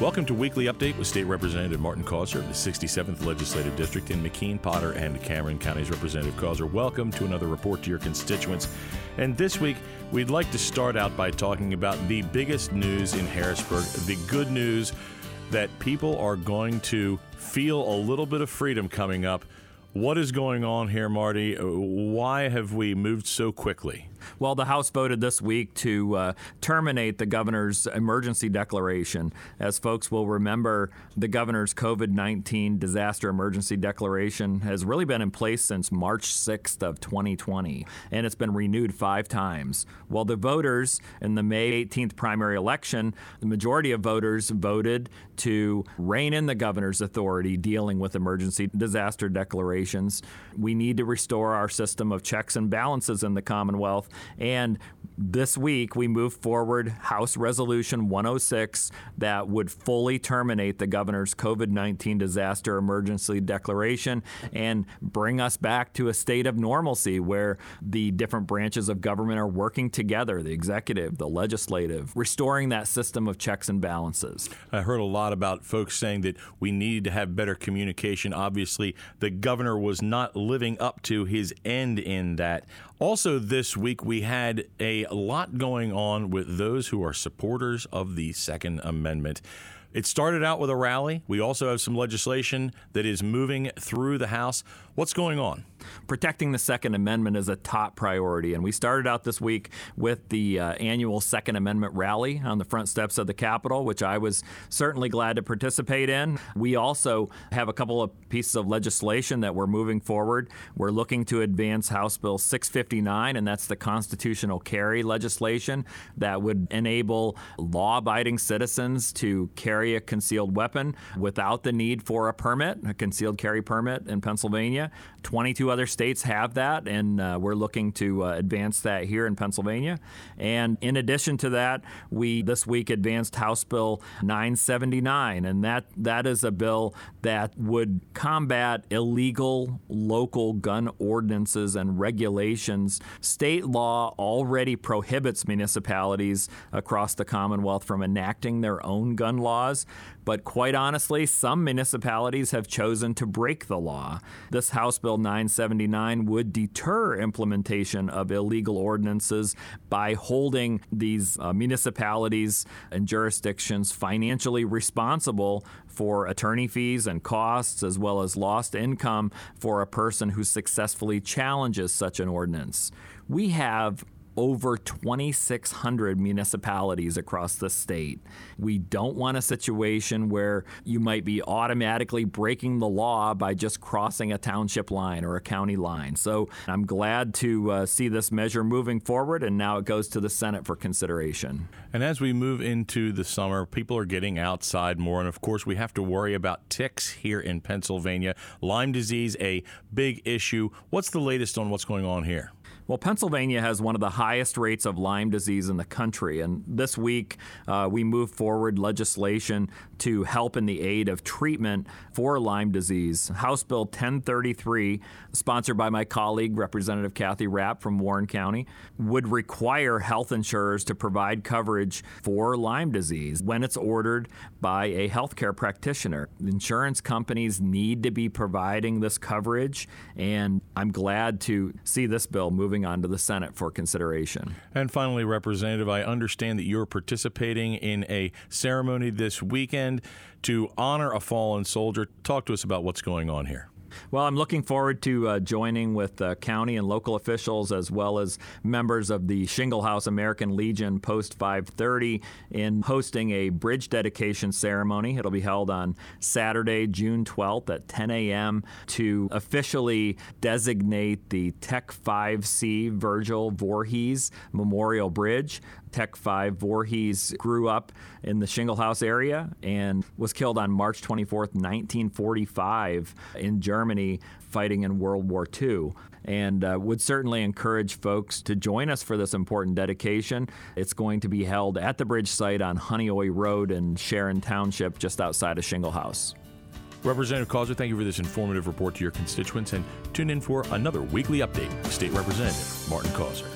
Welcome to Weekly Update with State Representative Martin Causer of the 67th Legislative District in McKean, Potter, and Cameron Counties. Representative Causer, welcome to another report to your constituents. And this week, we'd like to start out by talking about the biggest news in Harrisburg, the good news that people are going to feel a little bit of freedom coming up. What is going on here, Marty? Why have we moved so quickly? Well, the House voted this week to uh, terminate the governor's emergency declaration. As folks will remember, the governor's COVID 19 disaster emergency declaration has really been in place since March 6th of 2020, and it's been renewed five times. Well, the voters in the May 18th primary election, the majority of voters voted to rein in the governor's authority dealing with emergency disaster declarations. We need to restore our system of checks and balances in the Commonwealth and this week, we moved forward House Resolution 106 that would fully terminate the governor's COVID 19 disaster emergency declaration and bring us back to a state of normalcy where the different branches of government are working together the executive, the legislative, restoring that system of checks and balances. I heard a lot about folks saying that we needed to have better communication. Obviously, the governor was not living up to his end in that. Also, this week, we had a lot going on with those who are supporters of the Second Amendment. It started out with a rally. We also have some legislation that is moving through the House. What's going on? Protecting the Second Amendment is a top priority, and we started out this week with the uh, annual Second Amendment rally on the front steps of the Capitol, which I was certainly glad to participate in. We also have a couple of pieces of legislation that we're moving forward. We're looking to advance House Bill 659, and that's the constitutional carry legislation that would enable law abiding citizens to carry a concealed weapon without the need for a permit, a concealed carry permit in Pennsylvania. 22 other states have that, and uh, we're looking to uh, advance that here in Pennsylvania. And in addition to that, we this week advanced House Bill 979, and that that is a bill that would combat illegal local gun ordinances and regulations. State law already prohibits municipalities across the Commonwealth from enacting their own gun laws, but quite honestly, some municipalities have chosen to break the law. This House Bill 979 would deter implementation of illegal ordinances by holding these uh, municipalities and jurisdictions financially responsible for attorney fees and costs, as well as lost income for a person who successfully challenges such an ordinance. We have over 2,600 municipalities across the state. We don't want a situation where you might be automatically breaking the law by just crossing a township line or a county line. So I'm glad to uh, see this measure moving forward, and now it goes to the Senate for consideration. And as we move into the summer, people are getting outside more. And of course, we have to worry about ticks here in Pennsylvania. Lyme disease, a big issue. What's the latest on what's going on here? Well, Pennsylvania has one of the highest rates of Lyme disease in the country. And this week, uh, we moved forward legislation to help in the aid of treatment for Lyme disease. House Bill 1033, sponsored by my colleague, Representative Kathy Rapp from Warren County, would require health insurers to provide coverage for Lyme disease when it's ordered by a healthcare practitioner. Insurance companies need to be providing this coverage, and I'm glad to see this bill moving moving on to the Senate for consideration. And finally, Representative, I understand that you're participating in a ceremony this weekend to honor a fallen soldier. Talk to us about what's going on here. Well, I'm looking forward to uh, joining with uh, county and local officials as well as members of the Shinglehouse American Legion Post 530 in hosting a bridge dedication ceremony. It'll be held on Saturday, June 12th at 10 a.m. to officially designate the Tech 5C Virgil Voorhees Memorial Bridge. Tech 5 Voorhees grew up in the Shinglehouse area and was killed on March 24th, 1945, in Germany fighting in World War II. And uh, would certainly encourage folks to join us for this important dedication. It's going to be held at the bridge site on Honeoye Road in Sharon Township, just outside of Shinglehouse. Representative Causer, thank you for this informative report to your constituents and tune in for another weekly update. State Representative Martin Causer.